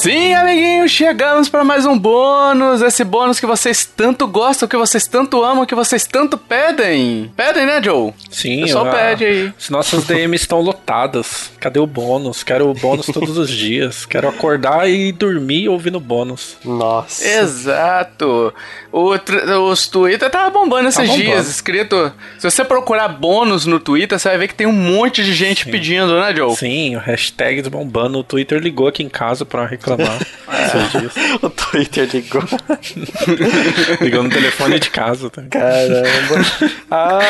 Sim, amiguinhos, chegamos para mais um bônus. Esse bônus que vocês tanto gostam, que vocês tanto amam, que vocês tanto pedem. Pedem, né, Joe? Sim, o pessoal eu- pede aí. As nossas DMs estão lotadas. Cadê o bônus? Quero o bônus todos os dias. Quero acordar e dormir ouvindo bônus. Nossa. Exato. O, os Twitter tava bombando esses bombando. dias, escrito. Se você procurar bônus no Twitter, você vai ver que tem um monte de gente pedindo, né, Joe? Sim, o hashtag bombando. O Twitter ligou aqui em casa pra reclamar esses dias. O Twitter ligou. Ligou no telefone de casa. Tá? Caramba. Ah,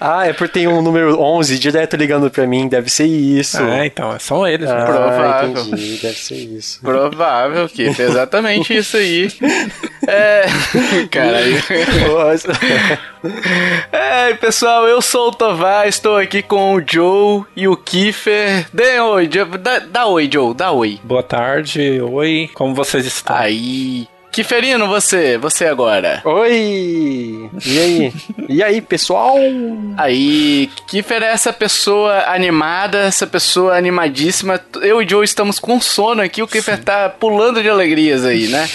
ah, é porque tem um número 11 direto ligando pra mim. Deve ser isso. É, então, é só eles, né? Ah, Provável. entendi. Deve ser isso. Provável que é exatamente isso aí. É. Caralho. É, pessoal, eu sou o Tovar, estou aqui com o Joe e o Kiefer. Dê oi, Joe. Dá, dá oi, Joe, dá oi. Boa tarde, oi, como vocês estão? Aí. Kieferino, você, você agora. Oi! E aí? E aí, pessoal? Aí, Kiefer é essa pessoa animada, essa pessoa animadíssima. Eu e Joe estamos com sono aqui, o Kiefer tá pulando de alegrias aí, né?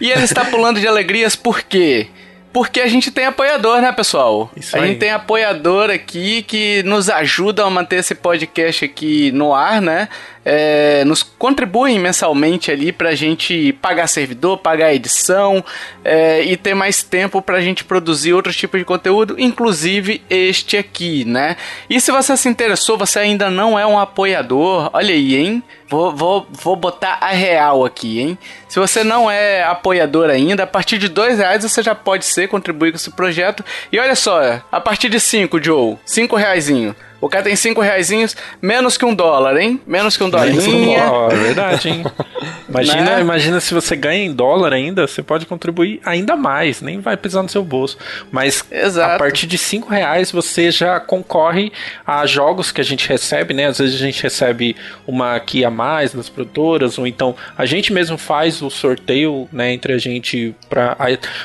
E ele está pulando de alegrias por quê? Porque a gente tem apoiador, né, pessoal? Isso a aí. gente tem apoiador aqui que nos ajuda a manter esse podcast aqui no ar, né? É, nos contribuem mensalmente ali pra gente pagar servidor, pagar edição é, e ter mais tempo pra gente produzir outros tipos de conteúdo, inclusive este aqui, né? E se você se interessou, você ainda não é um apoiador, olha aí, hein? Vou, vou, vou botar a real aqui, hein? Se você não é apoiador ainda, a partir de dois reais você já pode ser, contribuir com esse projeto. E olha só, a partir de cinco, Joe, cinco reaisinho. O cara tem cinco reaisinhos, menos que um dólar, hein? Menos que um dólarinho. Ó, é verdade, hein? Imagina, Né? imagina se você ganha em dólar ainda, você pode contribuir ainda mais, nem vai pisar no seu bolso. Mas Exato. a partir de 5 reais você já concorre a jogos que a gente recebe, né? Às vezes a gente recebe uma aqui a mais das produtoras, ou então a gente mesmo faz o sorteio, né, entre a gente para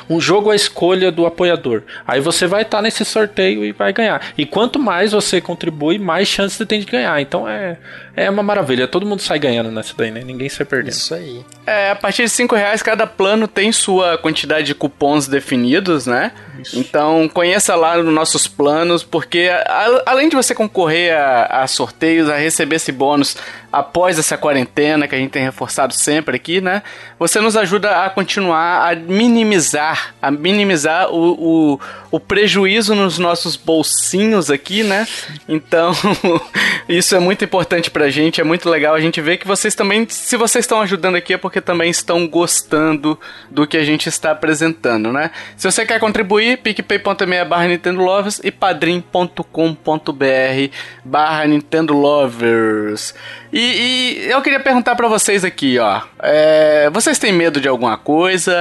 um jogo à escolha do apoiador. Aí você vai estar nesse sorteio e vai ganhar. E quanto mais você contribui, mais chance você tem de ganhar. Então é é uma maravilha. Todo mundo sai ganhando nessa daí, né? Ninguém sai perdendo. Isso aí. É, a partir de 5 reais cada plano tem sua quantidade de cupons definidos, né? Então conheça lá nos nossos planos, porque a- além de você concorrer a, a sorteios, a receber esse bônus após essa quarentena que a gente tem reforçado sempre aqui, né? Você nos ajuda a continuar a minimizar, a minimizar o, o, o prejuízo nos nossos bolsinhos aqui, né? Então isso é muito importante pra gente, é muito legal a gente ver que vocês também, se vocês estão ajudando aqui é porque também estão gostando do que a gente está apresentando, né? Se você quer contribuir, picpay.me barra Nintendo Lovers e padrim.com.br barra Nintendo Lovers. E, e eu queria perguntar pra vocês aqui, ó. É, vocês têm medo de alguma coisa?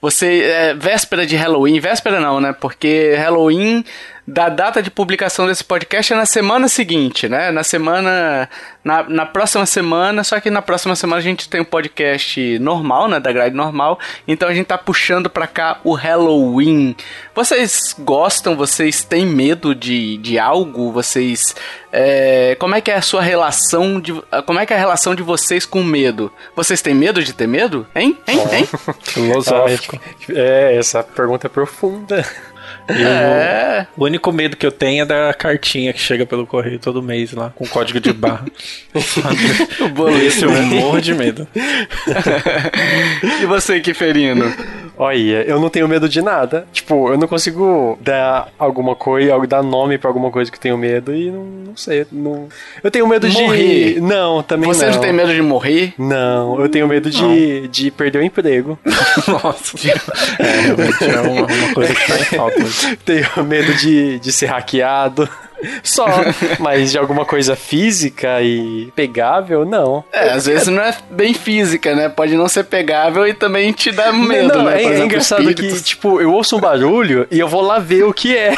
Você. É, véspera de Halloween, véspera não, né? Porque Halloween da data de publicação desse podcast é na semana seguinte, né? Na semana. Na, na próxima semana, só que na próxima semana a gente tem um podcast normal, né? Da grade normal. Então a gente tá puxando pra cá o Halloween. Vocês gostam? Vocês têm medo de, de algo? Vocês. é, como é que é a sua relação de. Como é que é a relação de vocês com medo? Vocês têm medo de ter medo? Hein? Hein? Hein? Filosófico. É, essa pergunta é profunda. É. O único medo que eu tenho é da cartinha que chega pelo correio todo mês lá, com código de barra. O boleto, Esse eu morro de medo. E você, Kiferino? Olha, eu não tenho medo de nada. Tipo, eu não consigo dar alguma coisa, dar nome pra alguma coisa que eu tenho medo e não, não sei. Não... Eu tenho medo Morrer. de. Não, também Você não. não tem medo de morrer? Não, eu tenho medo de, de perder o emprego. Nossa. É, realmente é uma, uma coisa que faz falta. tenho medo de, de ser hackeado. Só, mas de alguma coisa física e pegável, não. É, às vezes não é bem física, né? Pode não ser pegável e também te dá medo, não, né? é, Por é exemplo, engraçado que, espíritos. tipo, eu ouço um barulho e eu vou lá ver o que é.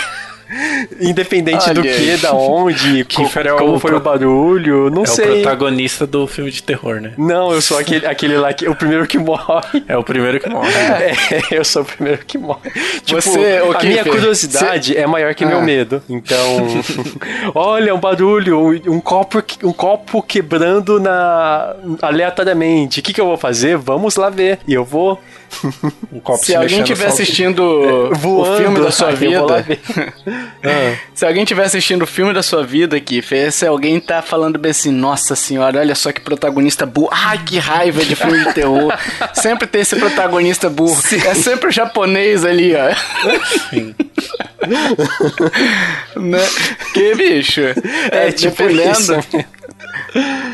Independente Olha do que, da onde, é como foi o barulho, não é sei. É o protagonista do filme de terror, né? Não, eu sou aquele, aquele lá que o primeiro que morre. É o primeiro que morre. É, eu sou o primeiro que morre. Tipo, Você, a minha curiosidade é maior que ah. meu medo. Então, olha, um barulho, um, um, copo, um copo quebrando na aleatoriamente. O que, que eu vou fazer? Vamos lá ver. E eu vou um copo se alguém estiver assistindo Voando, o filme da sua vida. ah. Se alguém estiver assistindo o filme da sua vida aqui, se alguém tá falando bem assim, nossa senhora, olha só que protagonista burro. Ai, que raiva de filme de terror. sempre tem esse protagonista burro. Sim. É sempre o japonês ali, ó. Sim. né? Que bicho? É, é tipo dependendo. Isso.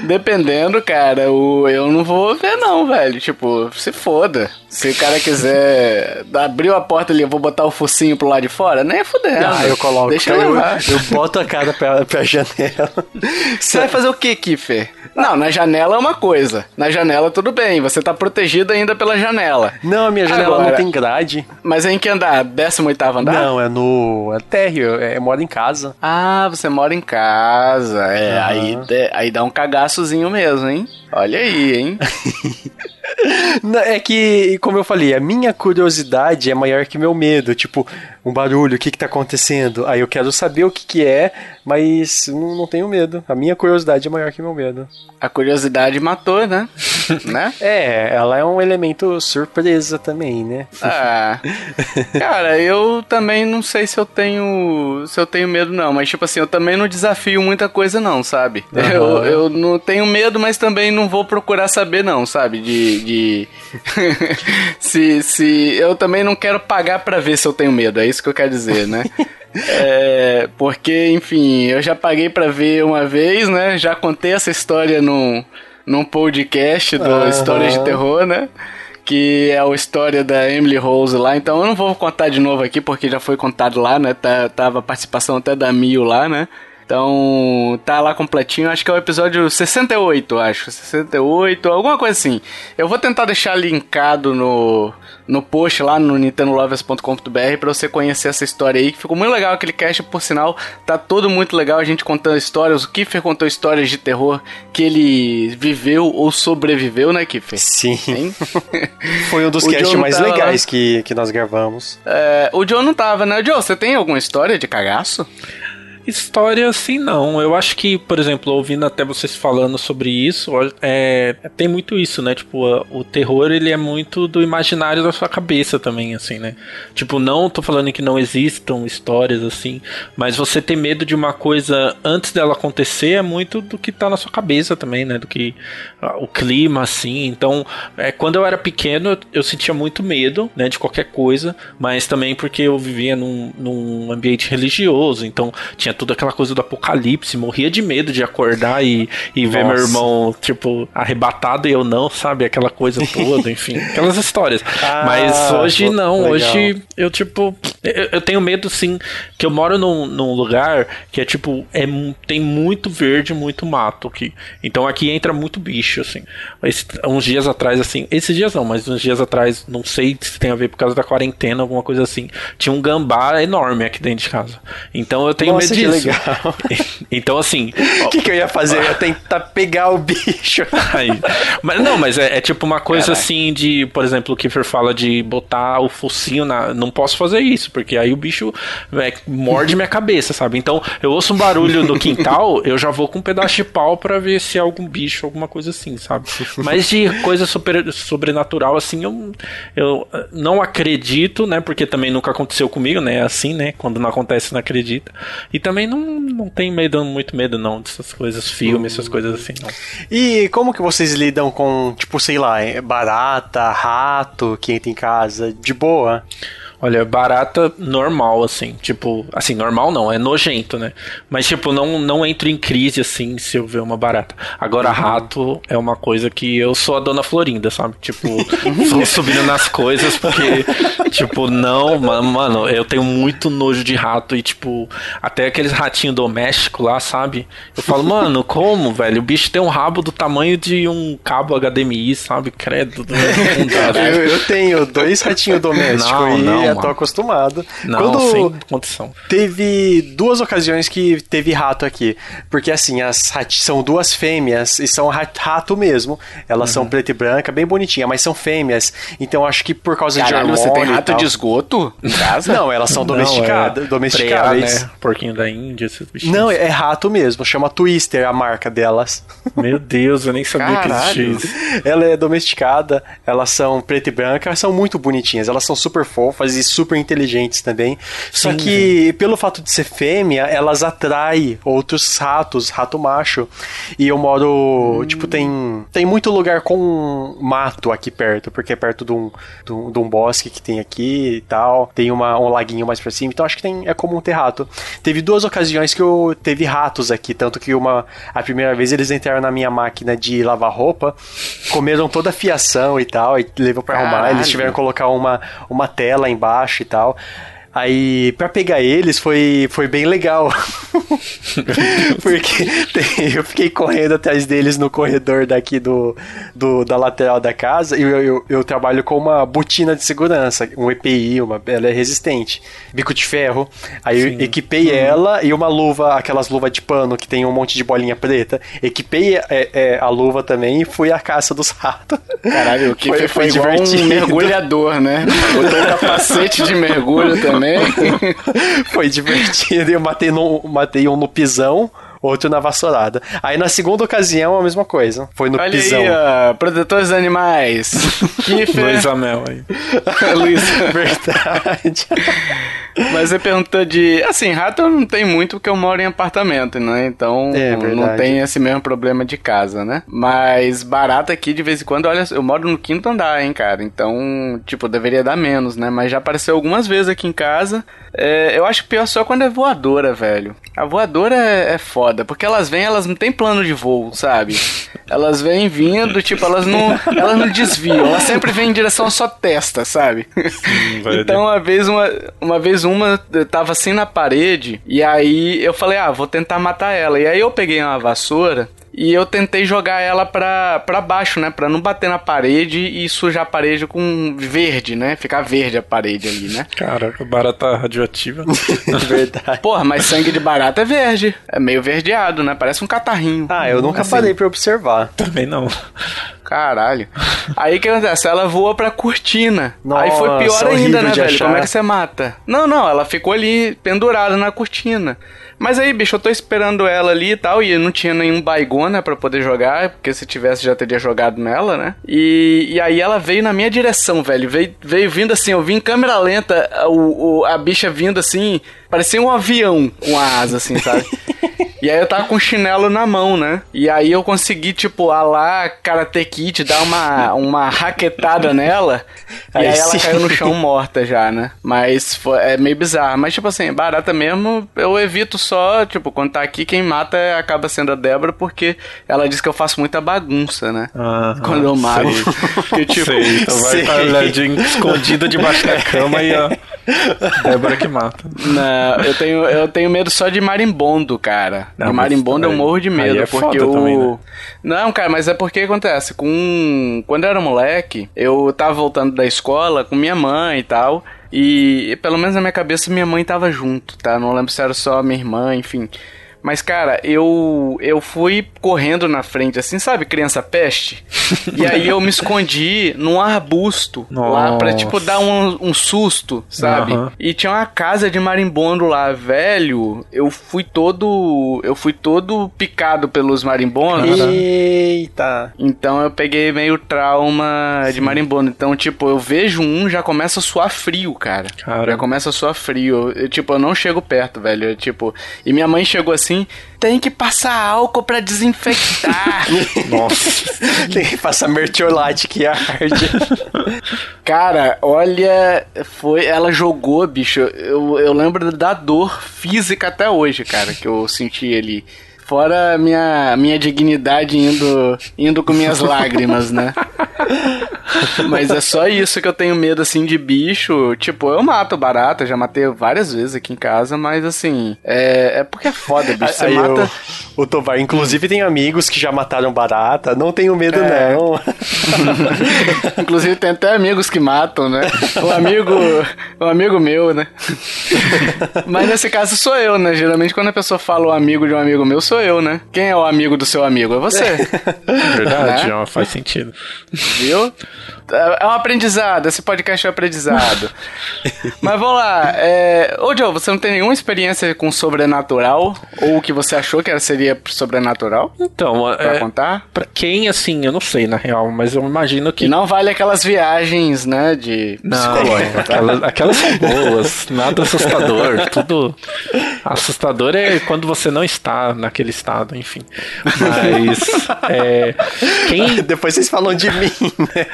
Dependendo, cara, o, eu não vou ver não, velho. Tipo, se foda. Se o cara quiser abrir a porta ali, eu vou botar o focinho pro lado de fora, nem é fudendo. Ah, eu coloco. Deixa eu levar. Eu boto a cara pra, pra janela. Você vai fazer o que, Kiffer? Não, na janela é uma coisa. Na janela tudo bem, você tá protegido ainda pela janela. Não, a minha janela Agora, não tem grade. Mas é em que andar? 18 andar? Não, é no é térreo, é, mora em casa. Ah, você mora em casa. É, uhum. aí, aí dá um cagaçozinho mesmo, hein? Olha aí, hein? é que, como eu falei, a minha curiosidade é maior que meu medo. Tipo, um barulho, o que que tá acontecendo? Aí eu quero saber o que que é, mas não, não tenho medo. A minha curiosidade é maior que meu medo. A curiosidade matou, né? né? É, ela é um elemento surpresa também, né? Ah. Cara, eu também não sei se eu tenho se eu tenho medo não, mas tipo assim, eu também não desafio muita coisa não, sabe? Uhum. Eu, eu não tenho medo, mas também não vou procurar saber não, sabe? De, de... se, se eu também não quero pagar para ver se eu tenho medo, é isso que eu quero dizer, né? É, porque, enfim, eu já paguei para ver uma vez, né? Já contei essa história num, num podcast do uhum. Histórias de Terror, né? Que é a história da Emily Rose lá. Então eu não vou contar de novo aqui, porque já foi contado lá, né? Tá, tava a participação até da Mil lá, né? Então, tá lá completinho, acho que é o episódio 68, acho. 68, alguma coisa assim. Eu vou tentar deixar linkado no, no post lá no nintendolovers.com.br para você conhecer essa história aí, que ficou muito legal aquele cast, por sinal, tá todo muito legal a gente contando histórias. O Kiffer contou histórias de terror que ele viveu ou sobreviveu, né, Kiffer? Sim. Foi um dos casts mais legais que, que nós gravamos. É, o Joe não tava, né? Joe, você tem alguma história de cagaço? História assim não. Eu acho que, por exemplo, ouvindo até vocês falando sobre isso, é, tem muito isso, né? Tipo, o terror ele é muito do imaginário da sua cabeça também, assim, né? Tipo, não tô falando que não existam histórias assim, mas você ter medo de uma coisa antes dela acontecer é muito do que tá na sua cabeça também, né? Do que uh, o clima, assim. Então, é, quando eu era pequeno, eu, eu sentia muito medo, né? De qualquer coisa, mas também porque eu vivia num, num ambiente religioso, então tinha toda aquela coisa do apocalipse, morria de medo de acordar e, e ver meu irmão, tipo, arrebatado e eu não, sabe? Aquela coisa toda, enfim, aquelas histórias. Ah, Mas hoje não, legal. hoje eu, tipo, eu, eu, tenho medo, sim, que eu moro num, num lugar que é, tipo, é, tem muito verde, muito mato aqui. Então aqui entra muito bicho, assim. Esse, uns dias atrás, assim, esses dias não, mas uns dias atrás, não sei se tem a ver por causa da quarentena, alguma coisa assim, tinha um gambá enorme aqui dentro de casa. Então eu tenho Nossa, medo disso. legal. então, assim. O que, que, eu ia fazer? Eu ia tentar pegar o bicho. Aí. Mas não, mas é, é tipo uma coisa Caraca. assim de, por exemplo, o Kiefer fala de botar o focinho na. Não posso fazer isso, porque aí o bicho é, morde minha cabeça, sabe? Então, eu ouço um barulho no quintal, eu já vou com um pedaço de pau pra ver se é algum bicho, alguma coisa assim, sabe? Mas de coisa super, sobrenatural, assim, eu, eu não acredito, né? Porque também nunca aconteceu comigo, né? Assim, né? Quando não acontece, não acredita. E também não, não tem medo, muito medo, não, dessas coisas, filmes, essas coisas assim, não. E como que vocês lidam com, tipo, sei lá, barata, rato que entra em casa? De boa? Olha, barata normal, assim. Tipo, assim, normal não, é nojento, né? Mas, tipo, não, não entro em crise, assim, se eu ver uma barata. Agora, uhum. rato é uma coisa que eu sou a dona Florinda, sabe? Tipo, vou subindo nas coisas porque, tipo, não, mano, eu tenho muito nojo de rato e, tipo, até aqueles ratinhos domésticos lá, sabe? Eu falo, mano, como, velho? O bicho tem um rabo do tamanho de um cabo HDMI, sabe? Credo. Não dá, eu, eu tenho dois ratinhos domésticos não, e não, é, tô acostumado. Não, Quando sem condição. teve duas ocasiões que teve rato aqui. Porque assim, as rati- são duas fêmeas e são ra- rato mesmo. Elas Uhum. são preta e branca, bem bonitinha, mas são fêmeas. Então acho que por causa Caralho, de você tem hormônio rato de esgoto em casa? Não, elas são Não, domesticadas, é domesticáveis. preá, né? Porquinho da Índia, esses bichinhos. Não, é rato mesmo, chama Twister a marca delas. Meu Deus, eu nem sabia que Caralho. existia isso. Ela é domesticada, elas são preta e branca, elas são muito bonitinhas, elas são super fofas e super inteligentes também. Só Sim, que, pelo fato de ser fêmea, elas atraem outros ratos, rato macho. E eu moro, tipo, tem, tem muito lugar com mato aqui perto, porque é perto de um, de um, de um bosque que tem aqui e tal. Tem uma, um laguinho mais pra cima, então acho que tem, é comum ter rato. Teve duas ocasiões que eu teve ratos aqui, tanto que uma a primeira vez eles entraram na minha máquina de lavar roupa, comeram toda a fiação e tal, e levou pra arrumar, eles tiveram que colocar uma, uma tela embaixo e tal. Aí, pra pegar eles, foi, foi bem legal. Porque tem- eu fiquei correndo atrás deles no corredor daqui do, do- da lateral da casa e eu, eu, eu trabalho com uma botina de segurança, um EPI, uma, ela é resistente, bico de ferro. Aí eu equipei ela e uma luva, aquelas luvas de pano que tem um monte de bolinha preta. Equipei é, é, a luva também e fui à caça dos ratos. Caralho, o que Foi- foi, foi igual divertido. um mergulhador, né? Botou um capacete de mergulho também. Foi divertido. Eu matei, no, matei um no pisão, outro na vassourada. Aí na segunda ocasião, a mesma coisa. Foi no Olha pisão. aí, ó, protetores animais. Kiffer, Luiz Amel aí. Luiz. Verdade. Mas você perguntou de. Assim, rato eu não tenho muito porque eu moro em apartamento, né? Então É, não tem esse mesmo problema de casa, né? Mas barata aqui de vez em quando, olha, eu moro no quinto andar, hein, cara. Então, tipo, deveria dar menos, né? Mas já apareceu algumas vezes aqui em casa. É, eu acho pior só quando é voadora, velho. A voadora é, é foda, porque elas vêm, elas não têm plano de voo, sabe? Elas vêm vindo, tipo, elas não, elas não desviam, elas sempre vêm em direção à sua testa, sabe? velho. então, uma vez uma, uma vez uma eu tava assim na parede e aí eu falei, ah, vou tentar matar ela. E aí eu peguei uma vassoura e eu tentei jogar ela pra, pra baixo, né? Pra não bater na parede e sujar a parede com verde, né? Ficar verde a parede ali, né? Caraca, barata radioativa. Verdade. Porra, mas sangue de barata é verde. É meio verdeado, né? Parece um catarrinho. Ah, eu nunca Assim. parei pra observar. Também não. Caralho. Aí o que acontece? Ela voou pra cortina. Nossa, Aí foi pior ainda, né, velho? achar. Como é que você mata? Não, não, ela ficou ali pendurada na cortina. Mas aí, bicho, eu tô esperando ela ali e tal, e não tinha nenhum baigona pra poder jogar, porque se tivesse já teria jogado nela, né? E, e aí ela veio na minha direção, velho. Veio, veio vindo assim, eu vi em câmera lenta o, o- a bicha vindo assim, parecia um avião com a asa, assim, sabe? E aí eu tava com o chinelo na mão, né? E aí eu consegui, tipo, a lá Karate Kid, dar uma, uma raquetada nela. E Aí aí ela sim. caiu no chão morta já, né? Mas foi, é meio bizarro. Mas, tipo assim, barata mesmo, eu evito só, tipo, quando tá aqui, quem mata é- acaba sendo a Débora, porque ela diz que eu faço muita bagunça, né? Ah, Quando eu mato. sei. Que, tipo, Sei, então vai estar escondida debaixo da cama e a Débora que mata. Não, eu tenho, eu tenho medo só de marimbondo, cara. Não, de marimbondo eu morro de medo, é porque o. também, né? Não, cara, mas é porque acontece. Com. Quando eu era moleque, eu tava voltando da escola com minha mãe e tal. E pelo menos na minha cabeça minha mãe tava junto, tá? Não lembro se era só minha irmã, enfim. Mas, cara, eu eu fui correndo na frente, assim, sabe, criança peste? E aí eu me escondi num arbusto lá pra, Nossa. tipo, dar um, um susto, sabe? Aham. E tinha uma casa de marimbondo lá, velho. Eu fui todo. Eu fui todo picado pelos marimbondos. Eita. Então eu peguei meio trauma de marimbondo. Então, tipo, eu vejo um, já começa a suar frio, cara. Cara. Já começa a suar frio. Eu, tipo, eu não chego perto, velho. Eu, tipo, e minha mãe chegou assim: tem que passar álcool pra desinfectar. Nossa. Tem que passar mertiolate que arde. Cara, olha, foi. Ela jogou, bicho. Eu, eu lembro da dor física até hoje, cara, que eu senti ali. Fora minha, minha dignidade indo, indo com minhas lágrimas, né? Mas é só isso que eu tenho medo, assim, de bicho. Tipo, eu mato barata, já matei várias vezes aqui em casa, mas assim, é, é porque é foda, bicho. Você Aí mata. eu- o Tovar, inclusive, tem amigos que já mataram barata. Não tenho medo, É. não. Inclusive tem até amigos que matam, né? Um amigo, um amigo meu, né? Mas nesse caso sou eu, né? Geralmente quando a pessoa fala o amigo de um amigo meu, sou eu, né? Quem é o amigo do seu amigo? É você. Verdade, Né? faz sentido. Viu? É um aprendizado, esse podcast é um aprendizado. Mas vamos lá. É... Ô, Joe, você não tem nenhuma experiência com sobrenatural? Ou o que você achou que era- seria sobrenatural? Então, Pra é, contar? pra quem, assim, eu não sei, na real, mas eu imagino que Que não vale aquelas viagens, né? De Não, tá? aquelas, aquelas são boas, nada assustador, tudo assustador é quando você não está naquele estado, enfim. Mas é, quem Depois vocês falam de mim, né?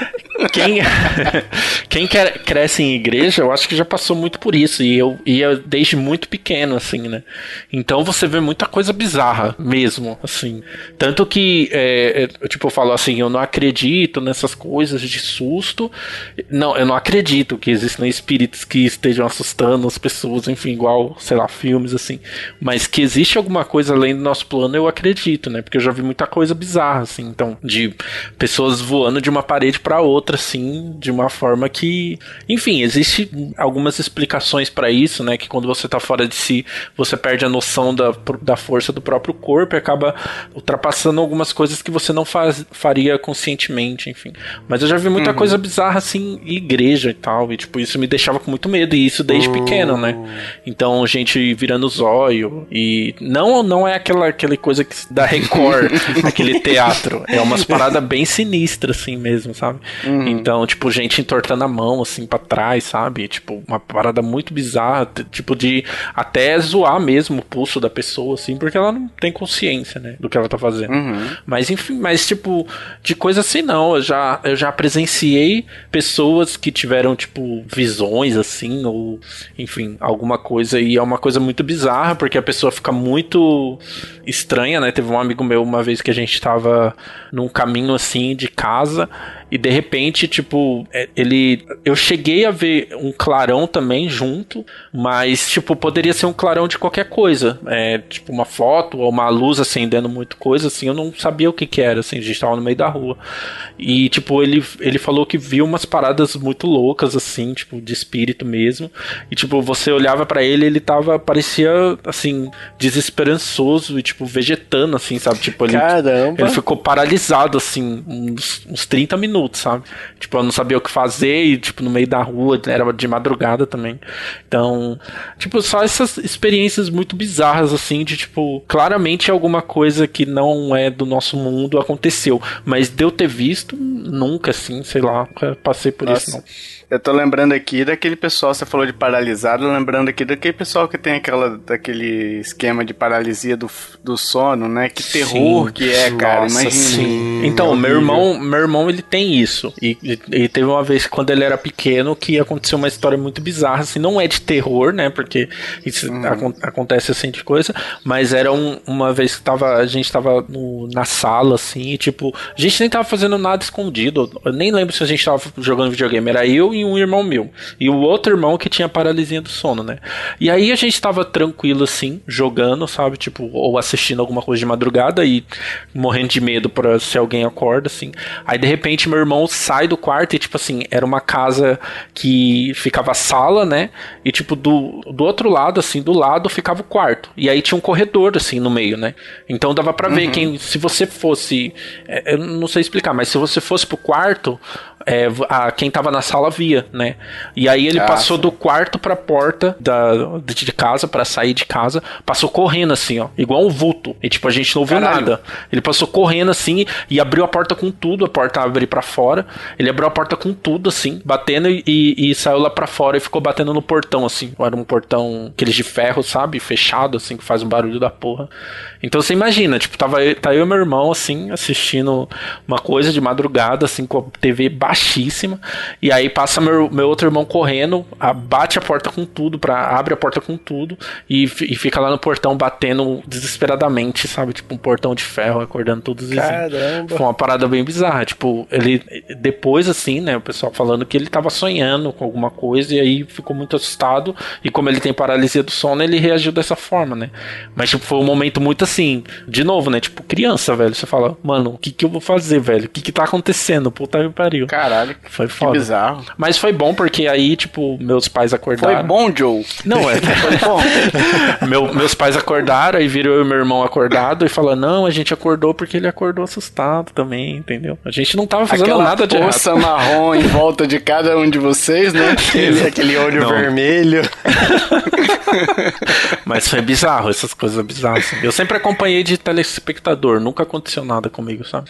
Quem, quem quer- cresce em igreja, eu acho que já passou muito por isso. E eu ia desde muito pequeno, assim, né? Então você vê muita coisa bizarra mesmo, assim. Tanto que, é, é, tipo, eu falo assim, eu não acredito nessas coisas de susto. Não, eu não acredito que existam espíritos que estejam assustando as pessoas, enfim, igual, sei lá, filmes, assim. Mas que existe alguma coisa além do nosso plano, eu acredito, né? Porque eu já vi muita coisa bizarra, assim. Então, de pessoas voando de uma parede para outra, assim, de uma forma que. Enfim, existe algumas explicações para isso, né? Que quando você tá fora de si, você perde a noção da, da força do próprio corpo e acaba ultrapassando algumas coisas que você não faz, faria conscientemente, enfim. Mas eu já vi muita coisa bizarra, assim, em igreja e tal. E, tipo, isso me deixava com muito medo. E isso desde pequeno, né? Então, gente virando zóio. E não, não é aquela, aquela coisa que, da Record, aquele teatro. É umas paradas bem sinistras, assim mesmo, sabe? Então, tipo, gente entortando a mão, assim, pra trás, sabe? Tipo, uma parada muito bizarra. Tipo, de até zoar mesmo o pulso da pessoa, assim, porque ela não tem consciência, né? Do que ela tá fazendo. Mas, enfim, mas, tipo, de coisa assim, não. Eu já, eu já presenciei pessoas que tiveram, tipo, visões, assim, ou, enfim, alguma coisa. E é uma coisa muito bizarra, porque a pessoa fica muito estranha, né? Teve um amigo meu uma vez que a gente tava num caminho, assim, de casa. E de repente, tipo, é, ele. Eu cheguei a ver um clarão também junto, mas, tipo, poderia ser um clarão de qualquer coisa. É, tipo, uma foto ou uma luz acendendo muito coisa, assim, eu não sabia o que que era, assim, a gente tava no meio da rua. E, tipo, ele, ele falou que viu umas paradas muito loucas, assim, tipo, de espírito mesmo. E, tipo, você olhava pra ele, ele tava, parecia, assim, desesperançoso e, tipo, vegetando, assim, sabe? Tipo, ele. Caramba. Ele ficou paralisado, assim, uns, uns 30 minutos, sabe? Tipo, eu não sabia o que fazer e, tipo, no meio da rua, era de madrugada também. Então, tipo, só essas experiências muito bizarras, assim, de, tipo, claramente alguma coisa que não é do nosso mundo aconteceu. Mas de eu ter visto, nunca, assim, sei lá, passei por isso, Nossa. não. Eu tô lembrando aqui daquele pessoal, você falou de paralisado, lembrando aqui daquele pessoal que tem aquela, daquele esquema de paralisia do, do sono, né? Que terror Sim. que é, cara. Nossa, Imagina. sim. Então, meu horrível. irmão, meu irmão, ele tem isso. E, e- teve uma vez quando ele era pequeno que aconteceu uma história muito bizarra, assim, não é de terror, né? Porque isso acon- acontece assim de coisa, mas era um- uma vez que tava, a gente tava no- na sala, assim, e, tipo, a gente nem tava fazendo nada escondido. Eu nem lembro se a gente tava jogando videogame, era eu e um irmão meu. E o outro irmão que tinha paralisia do sono, né? E aí a gente tava tranquilo, assim, jogando, sabe? Tipo, ou assistindo alguma coisa de madrugada e morrendo de medo pra se alguém acorda, assim. Aí de repente meu irmão sai do quarto e, tipo assim, era uma casa que ficava a sala, né? E, tipo, do, do outro lado, assim, do lado ficava o quarto. E aí tinha um corredor, assim, no meio, né? Então dava pra ver quem, se você fosse. é, eu não sei explicar, mas se você fosse pro quarto. é, a, quem tava na sala via, né? E aí ele Ah, passou do quarto pra porta da, de casa, pra sair de casa, passou correndo assim, ó, igual um vulto. E tipo, a gente não ouviu Caralho. nada. Ele passou correndo assim e abriu a porta com tudo, a porta abriu pra fora. Ele abriu a porta com tudo, assim, batendo e, e- e saiu lá pra fora e ficou batendo no portão, assim. Era um portão, aqueles de ferro, sabe? Fechado, assim, que faz um barulho da porra. Então você imagina, tipo, tava eu, tá eu e meu irmão, assim, assistindo uma coisa de madrugada madrugada, assim, com a TV baixíssima. E aí passa meu, meu outro irmão correndo, bate a porta com tudo, pra, abre a porta com tudo e, e fica lá no portão batendo desesperadamente, sabe? Tipo um portão de ferro, acordando todos os Caramba. Foi uma parada bem bizarra. Tipo, ele. Depois, assim, né? O pessoal falando que ele tava sonhando com alguma coisa e aí ficou muito assustado. E como ele tem paralisia do sono, ele reagiu dessa forma, né? Mas, tipo, foi um momento muito assim, de novo, né? Tipo, criança, velho. Você fala, mano, o que que eu vou fazer, velho? O que que tá acontecendo? Puta que pariu. Caralho. Foi foda. Que bizarro. Mas foi bom porque aí, tipo, meus pais acordaram. Foi bom, Joe? Não, é. Foi bom. Meu, meus pais acordaram, aí viram eu e meu irmão acordado e falou: Não, a gente acordou porque ele acordou assustado também, entendeu? A gente não tava fazendo Aquela nada de errado. poça marrom em volta de cada um de vocês, né? Aquele, aquele olho Não. vermelho. Mas foi bizarro, essas coisas bizarras. Eu sempre acompanhei de telespectador, nunca aconteceu nada comigo, sabe?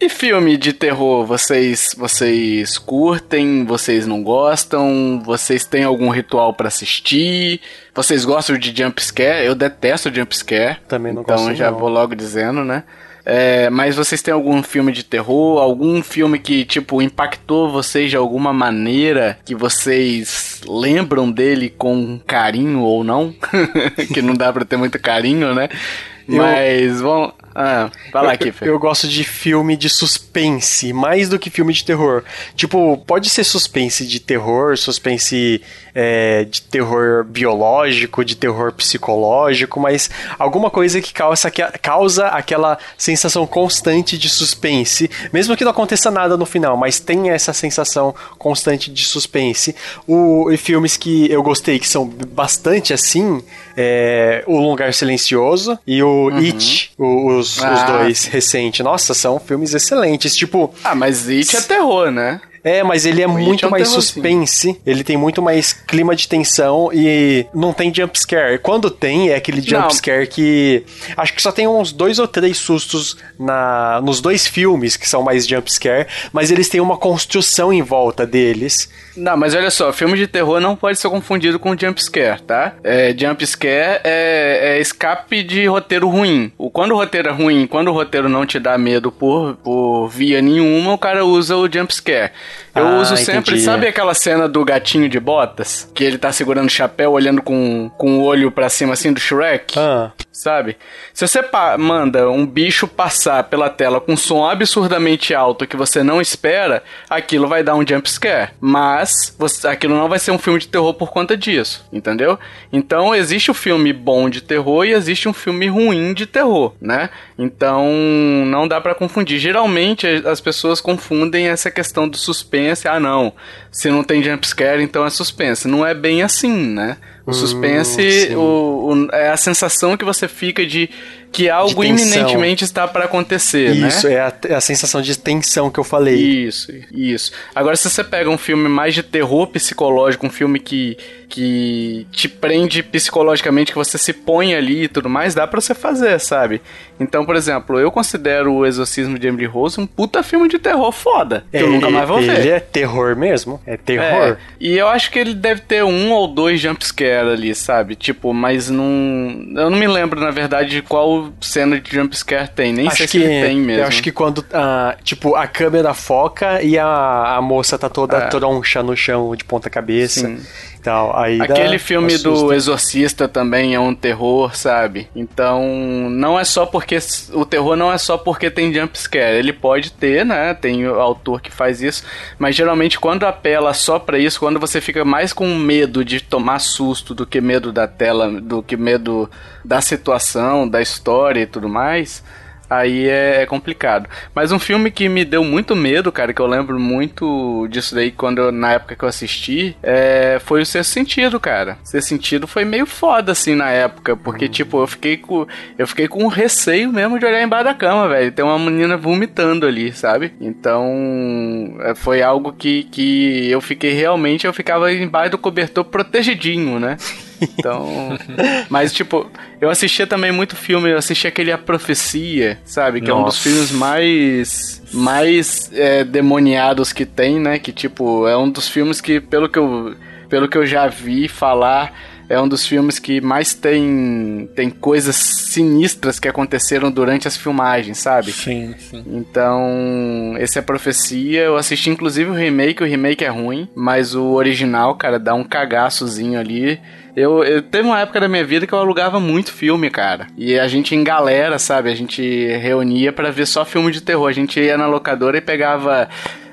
E filme de terror, vocês vocês curtem? Vocês não gostam? Vocês têm algum ritual pra assistir? Vocês gostam de jump scare? Eu detesto jump scare. Também não então gosto, já não. vou logo dizendo, né? É, mas vocês têm algum filme de terror? Algum filme que, tipo, impactou vocês de alguma maneira? Que vocês lembram dele com carinho ou não? que não dá pra ter muito carinho, né? Eu- Mas vamos. Ah, vai lá, eu, Kiffer. eu gosto de filme de suspense, mais do que filme de terror. Tipo, pode ser suspense de terror, suspense é, de terror biológico, de terror psicológico, mas alguma coisa que causa, que causa aquela sensação constante de suspense, mesmo que não aconteça nada no final, mas tem essa sensação constante de suspense. O, e filmes que eu gostei, que são bastante assim, é O Lugar Silencioso e o It, o- os, os Ah, dois recentes. Nossa, são filmes excelentes. Tipo, Ah, mas It é terror, né? é, mas ele é It muito é um mais suspense, ele tem muito mais clima de tensão e não tem jump scare. Quando tem, é aquele jump Não. scare que acho que só tem uns dois ou três sustos na nos dois filmes que são mais jump scare, mas eles têm uma construção em volta deles. Não, mas olha só, filme de terror não pode ser confundido com jump scare, tá? É, jump scare é, é escape de roteiro ruim. O, quando o roteiro é ruim, quando o roteiro não te dá medo por, por via nenhuma, o cara usa o jump scare. Eu Ah, uso sempre, entendi. sabe aquela cena do gatinho de botas? Que ele tá segurando o chapéu, olhando com, com o olho pra cima assim do Shrek? Ah, sabe? Se você manda um bicho passar pela tela com som absurdamente alto que você não espera, aquilo vai dar um jump scare. Mas você- aquilo não vai ser um filme de terror por conta disso, entendeu? Então existe o filme bom de terror e existe um filme ruim de terror, né? Então não dá pra confundir. Geralmente as pessoas confundem essa questão do suspense. Ah, não. Se não tem jump scare, então é suspense. Não é bem assim, né? O suspense sim. o, o- é a sensação que você fica de que algo tensão. iminentemente está para acontecer, isso né? é a, é a sensação de tensão que eu falei. Isso, isso. Agora, se você pega um filme mais de terror psicológico, um filme que, que te prende psicologicamente, que você se põe ali e tudo mais, dá pra você fazer, sabe? Então, por exemplo, eu considero o Exorcismo de Emily Rose um puta filme de terror foda, que eu nunca mais vou ver. Ele é terror mesmo? É terror? É, e eu acho que ele deve ter um ou dois ali, sabe? Tipo, mas não. Eu não me lembro, na verdade, de qual cena de jumpscare tem. Nem sei se ele tem mesmo. Eu acho que quando, ah, tipo, a câmera foca e a, a moça tá toda É. troncha no chão de ponta cabeça Sim. e tal. Aí dá- Aquele filme do assusta. Exorcista também é um terror, sabe? Então, não é só porque. O terror não é só porque tem jumpscare. Ele pode ter, né? Tem o autor que faz isso. Mas geralmente, quando apela só pra isso, quando você fica mais com medo de tomar susto do que medo da tela, do que medo da situação, da história e tudo mais. Aí é, é complicado. Mas um filme que me deu muito medo, cara, que eu lembro muito disso daí quando na época que eu assisti, é, foi o Sexto Sentido, cara. Sexto Sentido foi meio foda assim na época, porque tipo, eu fiquei com eu fiquei com receio mesmo de olhar embaixo da cama, velho. Tem uma menina vomitando ali, sabe? Então, é, foi algo que que eu fiquei realmente, eu ficava embaixo do cobertor protegidinho, né? Então, mas tipo, eu assistia também muito filme, eu assisti aquele A Profecia, sabe? Que é um dos Nossa. filmes mais mais é, demoniados que tem, né? Que tipo, é um dos filmes que pelo que eu pelo que eu já vi falar é um dos filmes que mais tem, tem coisas sinistras que aconteceram durante as filmagens, sabe? Sim, sim. Então, esse é Profecia. Eu assisti inclusive o remake, o remake é ruim, mas o original, cara, dá um cagaçozinho ali. Eu, eu teve uma época da minha vida que eu alugava muito filme, cara. E a gente em galera, sabe? A gente reunia para ver só filme de terror. A gente ia na locadora e pegava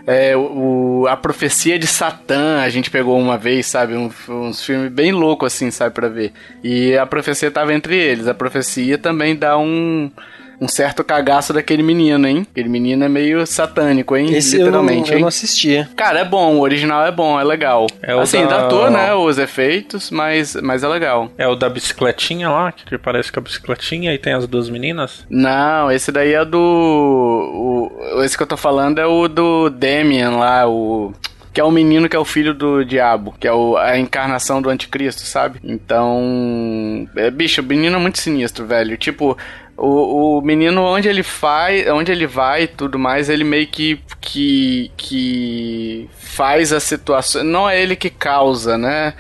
é, o, a profecia de Satã, a gente pegou uma vez, sabe? Um, uns filmes bem loucos, assim, sabe, pra ver. E a profecia tava entre eles. A profecia também dá um um certo cagaço daquele menino, hein? Aquele menino é meio satânico, hein? Esse Literalmente, eu não, eu hein? não assisti. Cara, é bom, o original é bom, é legal. É o assim, da- datou, né, os efeitos, mas, mas é legal. É o da bicicletinha lá, que parece com a bicicletinha e tem as duas meninas? Não, esse daí é do. O, esse que eu tô falando é o do Demian lá, o. Que é o menino que é o filho do diabo, que é o- a encarnação do anticristo, sabe? Então. É, bicho, o menino é muito sinistro, velho. Tipo, o, o menino, onde ele faz, onde ele vai e tudo mais, ele meio que, que. que faz a situação. Não é ele que causa, né?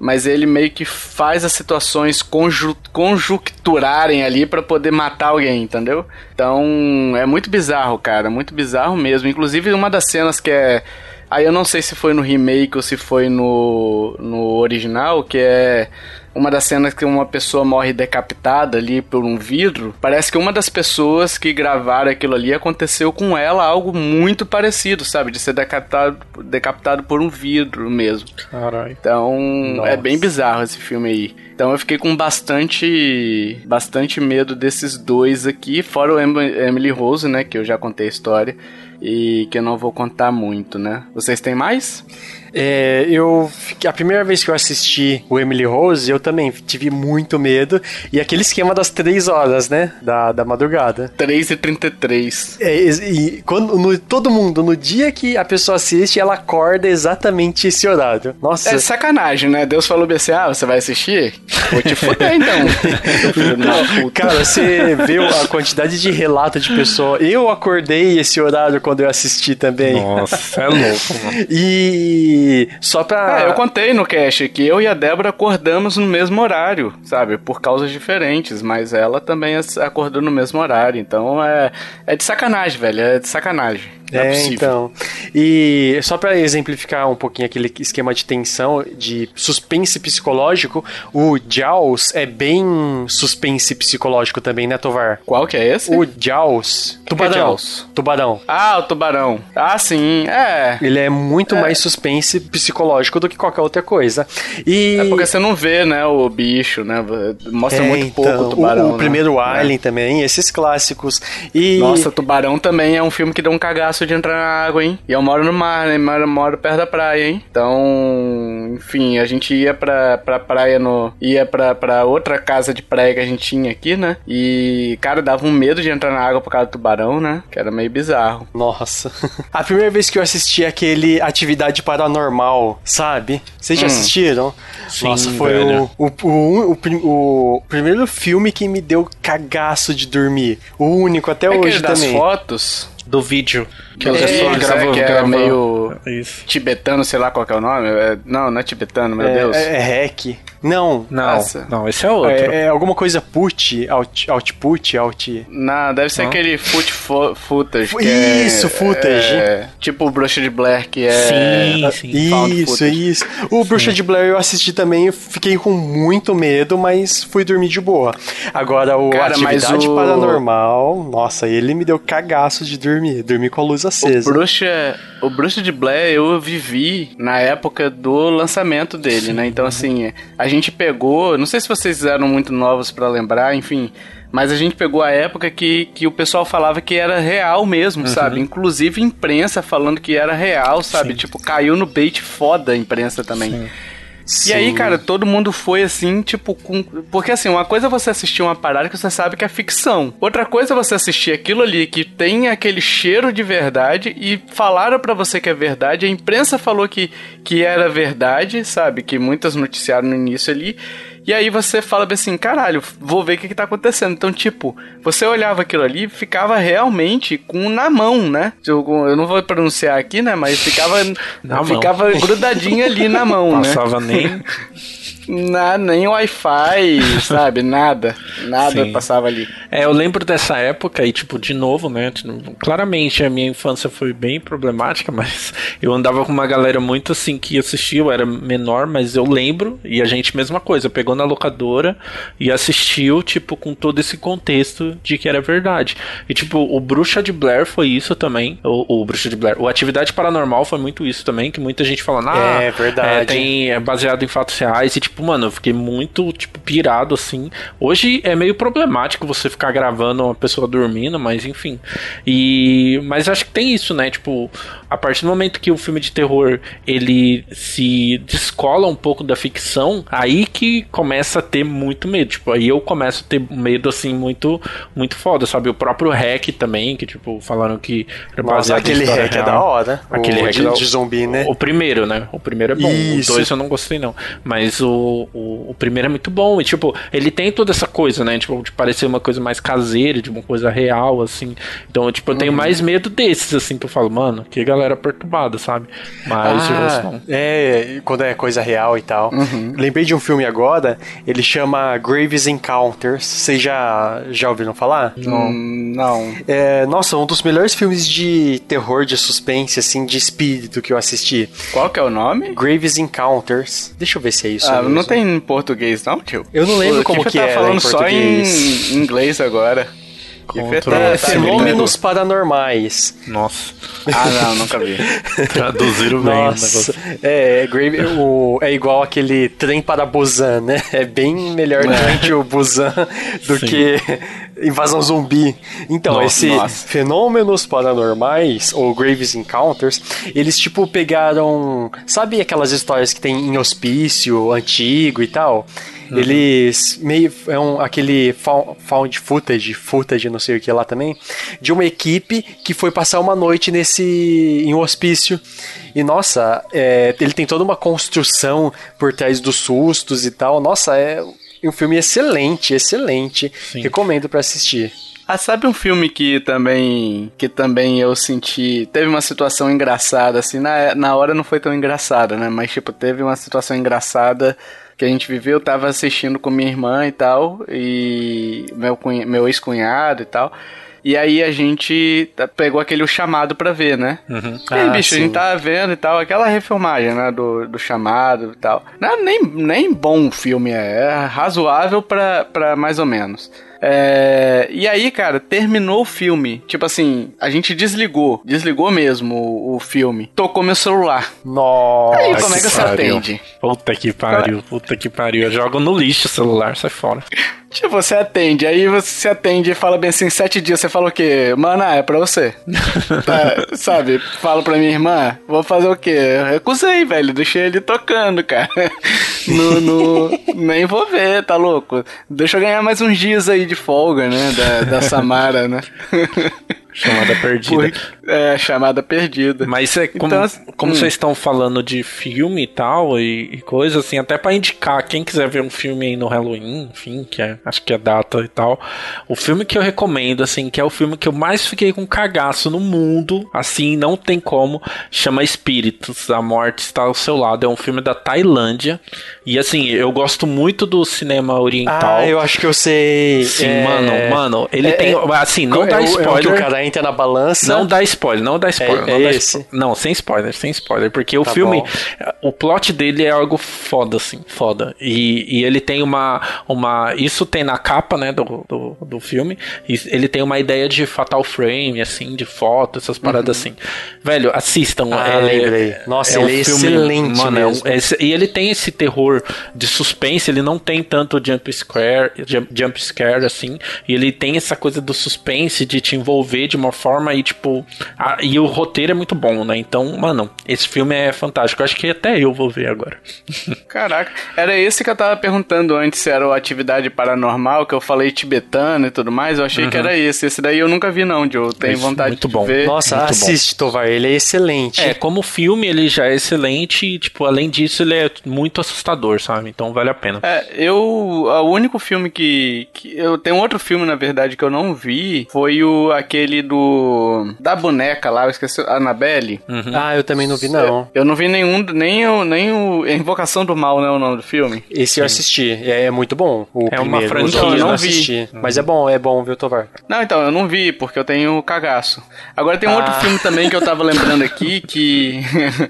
mas ele meio que faz as situações conju conjunturarem ali pra poder matar alguém, entendeu? Então é muito bizarro, cara, muito bizarro mesmo. Inclusive uma das cenas que é Aí eu não sei se foi no remake ou se foi no, no original, que é uma das cenas que uma pessoa morre decapitada ali por um vidro. Parece que uma das pessoas que gravaram aquilo ali aconteceu com ela algo muito parecido, sabe? De ser decapitado, decapitado por um vidro mesmo. Caralho. Então, Nossa. é bem bizarro esse filme aí. Então eu fiquei com bastante bastante medo desses dois aqui, fora o Em- Emily Rose, né, que eu já contei a história e que eu não vou contar muito, né? Vocês têm mais? É, eu a primeira vez que eu assisti o Emily Rose, eu também tive muito medo. E aquele esquema das três horas, né? Da, da madrugada. 3 e 33. É, e e quando no- todo mundo, no dia que a pessoa assiste, ela acorda exatamente esse horário. Nossa. É sacanagem, né? Deus falou bem assim: ah, você vai assistir? Vou te foder então. Puta. Cara, você viu a quantidade de relato de pessoa. Eu acordei esse horário quando eu assisti também. Nossa, é louco, mano. E só pra. É, eu contei no cast que eu e a Débora acordamos no mesmo horário, sabe? Por causas diferentes, mas ela também acordou no mesmo horário. Então é, é de sacanagem, velho. É de sacanagem. Não é, É, então. E só pra exemplificar um pouquinho aquele esquema de tensão, de suspense psicológico, o Jaws é bem suspense psicológico também, né, Tovar? Qual que é esse? O Jaws. Tubarão. Jaws? Tubarão. Ah, o tubarão. Ah, sim. É. Ele é muito mais suspense psicológico do que qualquer outra coisa. E. É porque você não vê, né, o bicho, né? Mostra É, muito então, pouco o tubarão. O, o né? primeiro É. Alien também, esses clássicos. E. Nossa, Tubarão também é um filme que dá um cagaço de entrar na água, hein? E eu moro no mar, né? Moro, moro perto da praia, hein? Então, enfim, a gente ia pra, pra praia no. ia pra, pra outra casa de praia que a gente tinha aqui, né? E, cara, dava um medo de entrar na água por causa do tubarão, né? Que era meio bizarro. Nossa. A primeira vez que eu assisti aquele Atividade Paranormal, sabe? Vocês já Hum. assistiram? Sim, Nossa, foi o, o, o, o, o primeiro filme que me deu cagaço de dormir. O único até É hoje aquele das também. fotos. Do vídeo. Que É, as pessoas isso, gravam, é, que é gravam- meio- Isso. Tibetano, sei lá qual que é o nome. É- não, não é tibetano, meu É, Deus. é, é hack. Não. Não, Nossa. não, esse é outro. É, é alguma coisa put, out, output, out. Não, deve ser Não? aquele foot fo footage. É- isso, footage. é, tipo o Bruxa de Blair, que é. Sim, sim. Isso, footage. isso. O Bruxa de Blair eu assisti também, eu fiquei com muito medo, mas fui dormir de boa. Agora, o Cara, mas Atividade o- Paranormal, nossa, ele me deu cagaço de dormir. Dormir com a luz O acesa. Bruxa, o Bruxa de Blair eu vivi na época do lançamento dele, né? Então assim, a gente pegou, não sei se vocês eram muito novos pra lembrar, enfim, mas a gente pegou a época que, que o pessoal falava que era real mesmo, sabe? Inclusive imprensa falando que era real, sabe? Tipo, caiu no bait foda a imprensa também. E aí, Sim. cara, todo mundo foi assim, tipo, com... porque assim, uma coisa é você assistir uma parada que você sabe que é ficção. Outra coisa é você assistir aquilo ali que tem aquele cheiro de verdade e falaram pra você que é verdade, a imprensa falou que, que era verdade, sabe? Que muitas noticiaram no início ali. E aí você fala bem assim, caralho, vou ver o que, que tá acontecendo. Então, tipo, você olhava aquilo ali e ficava realmente com na mão, né? Eu, eu não vou pronunciar aquaqui, né? Mas ficava, Na mão. ficava grudadinho ali na mão, né? Passava nem. Nada, nem Wi-Fi, sabe? Nada. Nada Sim. passava ali. É, eu lembro dessa época e, tipo, de novo, né? Claramente a minha infância foi bem problemática, mas eu andava com uma galera muito assim que assistiu, era menor, mas eu lembro, e a gente, mesma coisa, pegou na locadora e assistiu, tipo, com todo esse contexto de que era verdade. E, tipo, o Bruxa de Blair foi isso também. O, o Bruxa de Blair. O Atividade Paranormal foi muito isso também, que muita gente falando, ah, é verdade. É, tem, é baseado em fatos reais. E, tipo, mano, eu fiquei muito, tipo, pirado assim. Hoje é meio problemático você ficar gravando uma pessoa dormindo, mas enfim. E. Mas acho que tem isso, né? Tipo, a partir do momento que o filme de terror ele se descola um pouco da ficção, aí que começa a ter muito medo. Tipo, aí eu começo a ter medo assim muito muito foda, sabe? O próprio Hack também, que tipo falaram que era baseado aquele Hack é da hora. Aquele Hack de, da... de zumbi, né? O, o, primeiro, né? O primeiro é bom. Isso. O dois eu não gostei não, mas o, o, o primeiro é muito bom e tipo, ele tem toda essa coisa, né? Tipo, de parecer uma coisa mais caseira, de uma coisa real assim. Então, tipo, eu tenho uhum. mais medo desses assim que eu falo, mano, que galera perturbada, sabe? Mas ah, É, quando é coisa real e tal. Uhum. Lembrei de um filme agora, ele chama Graves Encounters. Vocês já, já ouviram falar? Não. não. É, nossa, um dos melhores filmes de terror, de suspense, assim, de espírito que eu assisti. Qual que é o nome? Graves Encounters. Deixa eu ver se é isso. Ah, mesmo. não tem em português, não, tio? Eu não lembro Pô, como que, que tá é. falando só em inglês agora. É, fenômenos paranormais. Nossa. Ah, não, nunca vi. Traduziram bem Nossa. É, é, o, é igual aquele trem para Busan, né? É bem melhor é. o Busan do Sim. que invasão zumbi. Então, nossa, esse nossa. fenômenos paranormais, ou Graves Encounters, eles tipo pegaram. Sabe aquelas histórias que tem em hospício antigo e tal? Uhum. Eles meio. É um, aquele found footage, footage, não sei o que lá também, de uma equipe que foi passar uma noite nesse. em um hospício. E nossa, é, ele tem toda uma construção por trás dos sustos e tal. Nossa, é um filme excelente, excelente. Sim. Recomendo para assistir. Ah, sabe um filme que também que também eu senti, teve uma situação engraçada assim, na, na hora não foi tão engraçada, né? Mas tipo, teve uma situação engraçada que a gente viveu, eu tava assistindo com minha irmã e tal, e meu, meu ex-cunhado e tal. E aí a gente pegou aquele chamado pra ver, né? Uhum. E aí, ah, bicho, sim. a gente tava vendo e tal, aquela refilmagem, né? Do, do chamado e tal. Não é nem, nem bom filme, é, é razoável pra, pra mais ou menos. É, e aí, cara, terminou o filme. Tipo assim, a gente desligou. Desligou mesmo o, o filme. Tocou meu celular. Nossa. Aí, como é que você atende? Puta que pariu, puta que pariu. Eu jogo no lixo o celular, sai fora. Tipo, você atende, aí você atende e fala bem assim, sete dias, você fala o quê? Mana, é pra você. tá, sabe? Falo pra minha irmã, vou fazer o quê? Eu recusei, velho, deixei ele tocando, cara. no, no, nem vou ver, tá louco? Deixa eu ganhar mais uns dias aí de folga, né, da, da Samara, né? Chamada perdida. É, chamada perdida. Mas é como, então, assim, como hum. vocês estão falando de filme e tal, e, e coisa assim, até para indicar, quem quiser ver um filme aí no Halloween, enfim, que é, acho que é data e tal, o filme que eu recomendo, assim, que é o filme que eu mais fiquei com cagaço no mundo, assim, não tem como, chama Espíritos, A Morte Está ao Seu Lado, é um filme da Tailândia, e assim, eu gosto muito do cinema oriental. Ah, eu acho que eu sei. Sim, é... mano, mano, ele é, tem, assim, não dá spoiler. É o cara entra na balança. Não dá spoiler, não dá spoiler. É, não, dá esse. não, sem spoiler, sem spoiler. Porque o tá filme, bom. o plot dele é algo foda, assim, foda. E, e ele tem uma, uma. Isso tem na capa, né, do, do, do filme. E ele tem uma ideia de fatal frame, assim, de foto, essas paradas uhum. assim. Velho, assistam. Ah, é, lembrei. Nossa, é ele um é filme, excelente. Mano, é esse, e ele tem esse terror de suspense, ele não tem tanto jump scare, jump, jump scare, assim. E ele tem essa coisa do suspense de te envolver de uma forma e, tipo. A, e o roteiro é muito bom, né? Então, mano, esse filme é fantástico. Eu acho que até eu vou ver agora. Caraca, era esse que eu tava perguntando antes se era o Atividade Paranormal, que eu falei tibetano e tudo mais. Eu achei uhum. que era esse. Esse daí eu nunca vi, não, Joe. Tenho Isso, vontade muito de bom. ver. Nossa, muito assiste, bom. Tovar. Ele é excelente. É, como filme, ele já é excelente. E, tipo, além disso, ele é muito assustador, sabe? Então vale a pena. É, eu. O único filme que. que eu tenho outro filme, na verdade, que eu não vi foi o aquele do. Da boneca lá, eu esqueci. Annabelle. Uhum. Ah, eu também não vi, não. Eu, eu não vi nenhum, nem o, nem o. Invocação do Mal, né? O nome do filme. Esse eu assisti. É, é muito bom. O é primeiro. uma franquia. eu não vi. Assisti. Mas é bom, é bom, viu, Tovar? Não, então, eu não vi, porque eu tenho cagaço. Agora tem um ah. outro filme também que eu tava lembrando aqui que.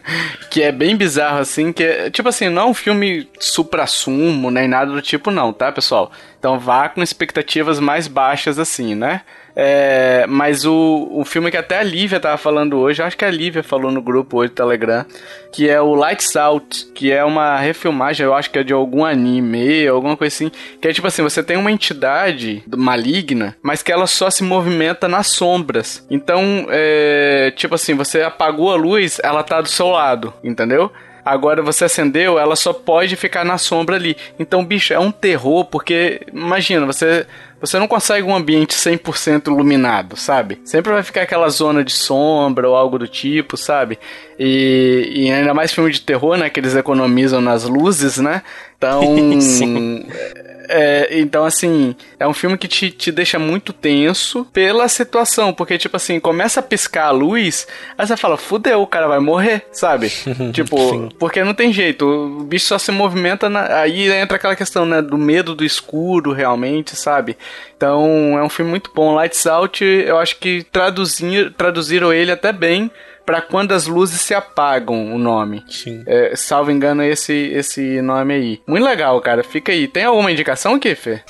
que é bem bizarro, assim, que é. Tipo assim, não é um filme supra-sumo, nem nada do tipo, não, tá, pessoal? Então vá com expectativas mais baixas assim, né? É, mas o, o filme que até a Lívia tava falando hoje, acho que a Lívia falou no grupo hoje do Telegram, que é o Lights Out, que é uma refilmagem, eu acho que é de algum anime, alguma coisa assim, que é tipo assim, você tem uma entidade maligna, mas que ela só se movimenta nas sombras. Então, é, tipo assim, você apagou a luz, ela tá do seu lado, entendeu? Agora você acendeu, ela só pode ficar na sombra ali. Então, bicho, é um terror, porque imagina, você você não consegue um ambiente 100% iluminado, sabe? Sempre vai ficar aquela zona de sombra ou algo do tipo, sabe? E, e ainda mais filme de terror, né? Que eles economizam nas luzes, né? Então. É, então, assim, é um filme que te, te deixa muito tenso pela situação, porque, tipo assim, começa a piscar a luz, aí você fala, fudeu, o cara vai morrer, sabe? tipo, Sim. porque não tem jeito, o bicho só se movimenta, na, aí entra aquela questão, né, do medo do escuro, realmente, sabe? Então, é um filme muito bom. Lights Out, eu acho que traduzir, traduziram ele até bem para quando as luzes se apagam, o nome. Sim. É, salvo engano, esse, esse nome aí. Muito legal, cara. Fica aí. Tem alguma indicação Fê?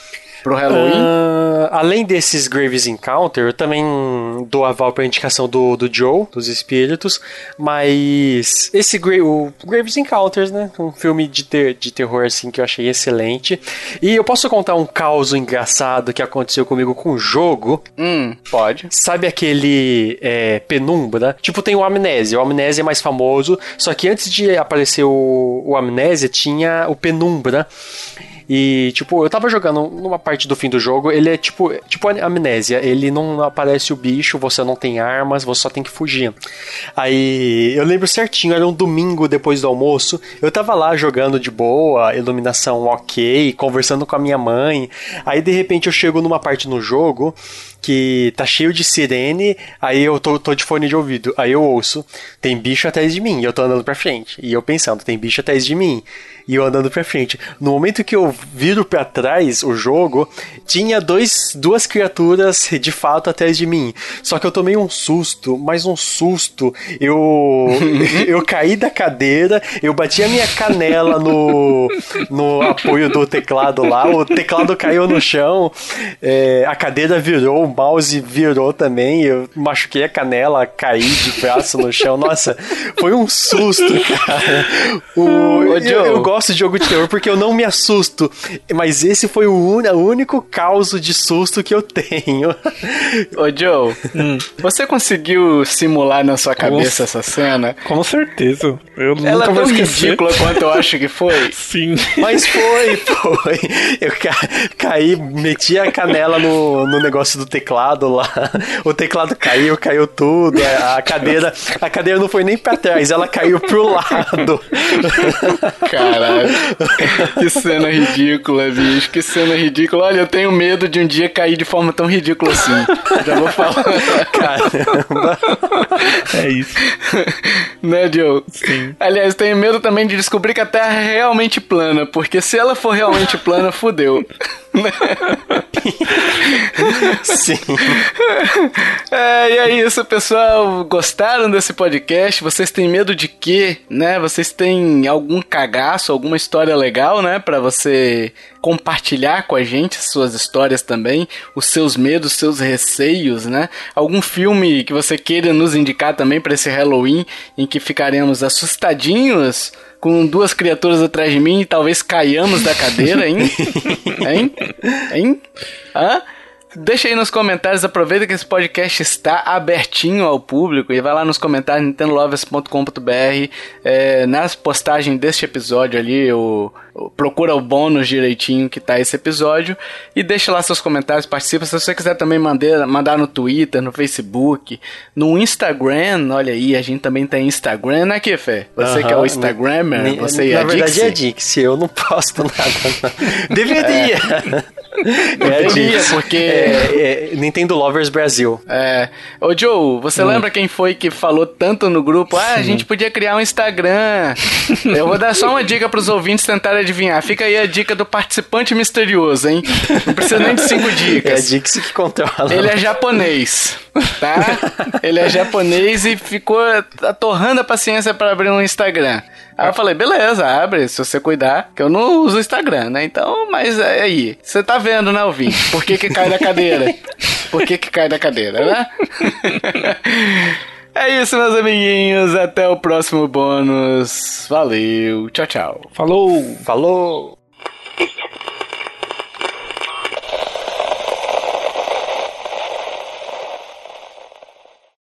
Pro Halloween? Uh, além desses Graves Encounter, eu também dou aval pra indicação do, do Joe, dos espíritos, mas esse o Graves Encounters, né? Um filme de, ter, de terror assim que eu achei excelente. E eu posso contar um caos engraçado que aconteceu comigo com o jogo? Hum, pode. Sabe aquele é, Penumbra? Tipo, tem o Amnésia. O Amnésia é mais famoso, só que antes de aparecer o, o Amnésia, tinha o Penumbra. E, tipo, eu tava jogando numa parte do fim do jogo, ele é tipo, tipo amnésia. Ele não aparece o bicho, você não tem armas, você só tem que fugir. Aí eu lembro certinho, era um domingo depois do almoço. Eu tava lá jogando de boa, iluminação ok, conversando com a minha mãe. Aí de repente eu chego numa parte no jogo que tá cheio de sirene, aí eu tô, tô de fone de ouvido, aí eu ouço, tem bicho atrás de mim, e eu tô andando pra frente. E eu pensando, tem bicho atrás de mim e eu andando pra frente. No momento que eu viro para trás o jogo, tinha dois, duas criaturas de fato atrás de mim. Só que eu tomei um susto, mais um susto. Eu eu caí da cadeira, eu bati a minha canela no, no apoio do teclado lá, o teclado caiu no chão, é, a cadeira virou, o mouse virou também, eu machuquei a canela, caí de braço no chão. Nossa, foi um susto, cara. O, Ô, eu, eu gosto gosto de jogo de terror porque eu não me assusto. Mas esse foi o, un... o único caos de susto que eu tenho. Ô, Joe, hum. você conseguiu simular na sua cabeça Com... essa cena? Com certeza. Eu Ela é tão ridícula quanto eu acho que foi. Sim. Mas foi, foi. Eu ca... caí, meti a canela no, no negócio do teclado lá. O teclado caiu, caiu tudo. A cadeira, a cadeira não foi nem pra trás, ela caiu pro lado. Caralho. que cena ridícula, bicho. Que cena ridícula. Olha, eu tenho medo de um dia cair de forma tão ridícula assim. Já vou falar. Caramba. É isso. Né, Joe? Sim. Aliás, tenho medo também de descobrir que a Terra é realmente plana, porque se ela for realmente plana, fudeu. Sim. É, e é isso, pessoal. Gostaram desse podcast? Vocês têm medo de quê? Né? Vocês têm algum cagaço, alguma história legal, né? Pra você compartilhar com a gente suas histórias também, os seus medos, seus receios, né? Algum filme que você queira nos indicar também para esse Halloween em que ficaremos assustadinhos? com duas criaturas atrás de mim e talvez caiamos da cadeira, hein? hein? Hein? Hã? Deixa aí nos comentários, aproveita que esse podcast está abertinho ao público e vai lá nos comentários nintendolovers.com.br é, nas postagens deste episódio ali, o, procura o bônus direitinho que tá esse episódio e deixa lá seus comentários, participa. Se você quiser também mandar, mandar no Twitter, no Facebook, no Instagram, olha aí, a gente também tem Instagram, né, Fê? Você que é o Instagrammer, você e Na a verdade Dixie. é Dixie, eu não posto nada. Não. Deveria! É, a Deveria, Dixie. porque- É, é Nintendo Lovers Brasil. É. Ô, Joe, você lembra quem foi que falou tanto no grupo? Ah, a gente podia criar um Instagram. Eu vou dar só uma dica pros ouvintes tentarem adivinhar. Fica aí a dica do participante misterioso, hein? Não precisa nem de cinco É a dicas. Dixie que controla. Ele é japonês, tá? Ele é japonês e ficou atorrando a paciência para abrir um Instagram. Aí eu falei, beleza, abre, se você cuidar, que eu não uso Instagram, né? Então, mas é aí. Você tá vendo, né, ouvinte? Por que que cai da cadeira? Por que que cai da cadeira, né? É isso, meus amiguinhos. Até o próximo bônus. Valeu. Tchau, tchau. Falou. Falou.